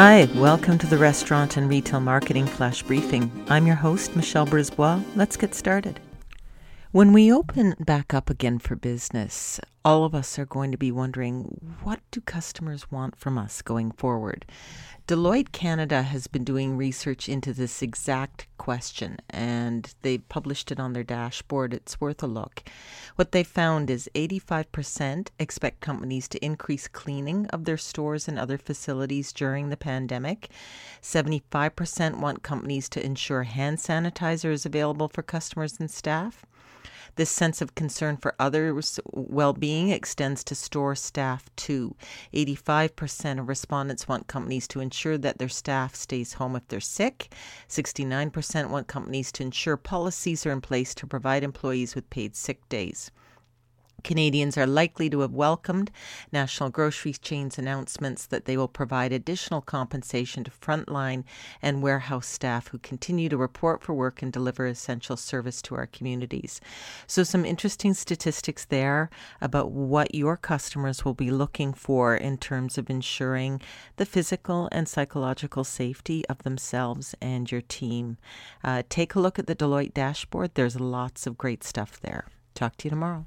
Hi, welcome to the Restaurant and Retail Marketing Flash Briefing. I'm your host, Michelle Brisbois. Let's get started. When we open back up again for business, all of us are going to be wondering what do customers want from us going forward? Deloitte Canada has been doing research into this exact question and they published it on their dashboard. It's worth a look. What they found is 85% expect companies to increase cleaning of their stores and other facilities during the pandemic. 75% want companies to ensure hand sanitizer is available for customers and staff. This sense of concern for others' well being extends to store staff too. 85% of respondents want companies to ensure that their staff stays home if they're sick. 69% want companies to ensure policies are in place to provide employees with paid sick days. Canadians are likely to have welcomed national grocery chains' announcements that they will provide additional compensation to frontline and warehouse staff who continue to report for work and deliver essential service to our communities. So, some interesting statistics there about what your customers will be looking for in terms of ensuring the physical and psychological safety of themselves and your team. Uh, take a look at the Deloitte dashboard, there's lots of great stuff there. Talk to you tomorrow.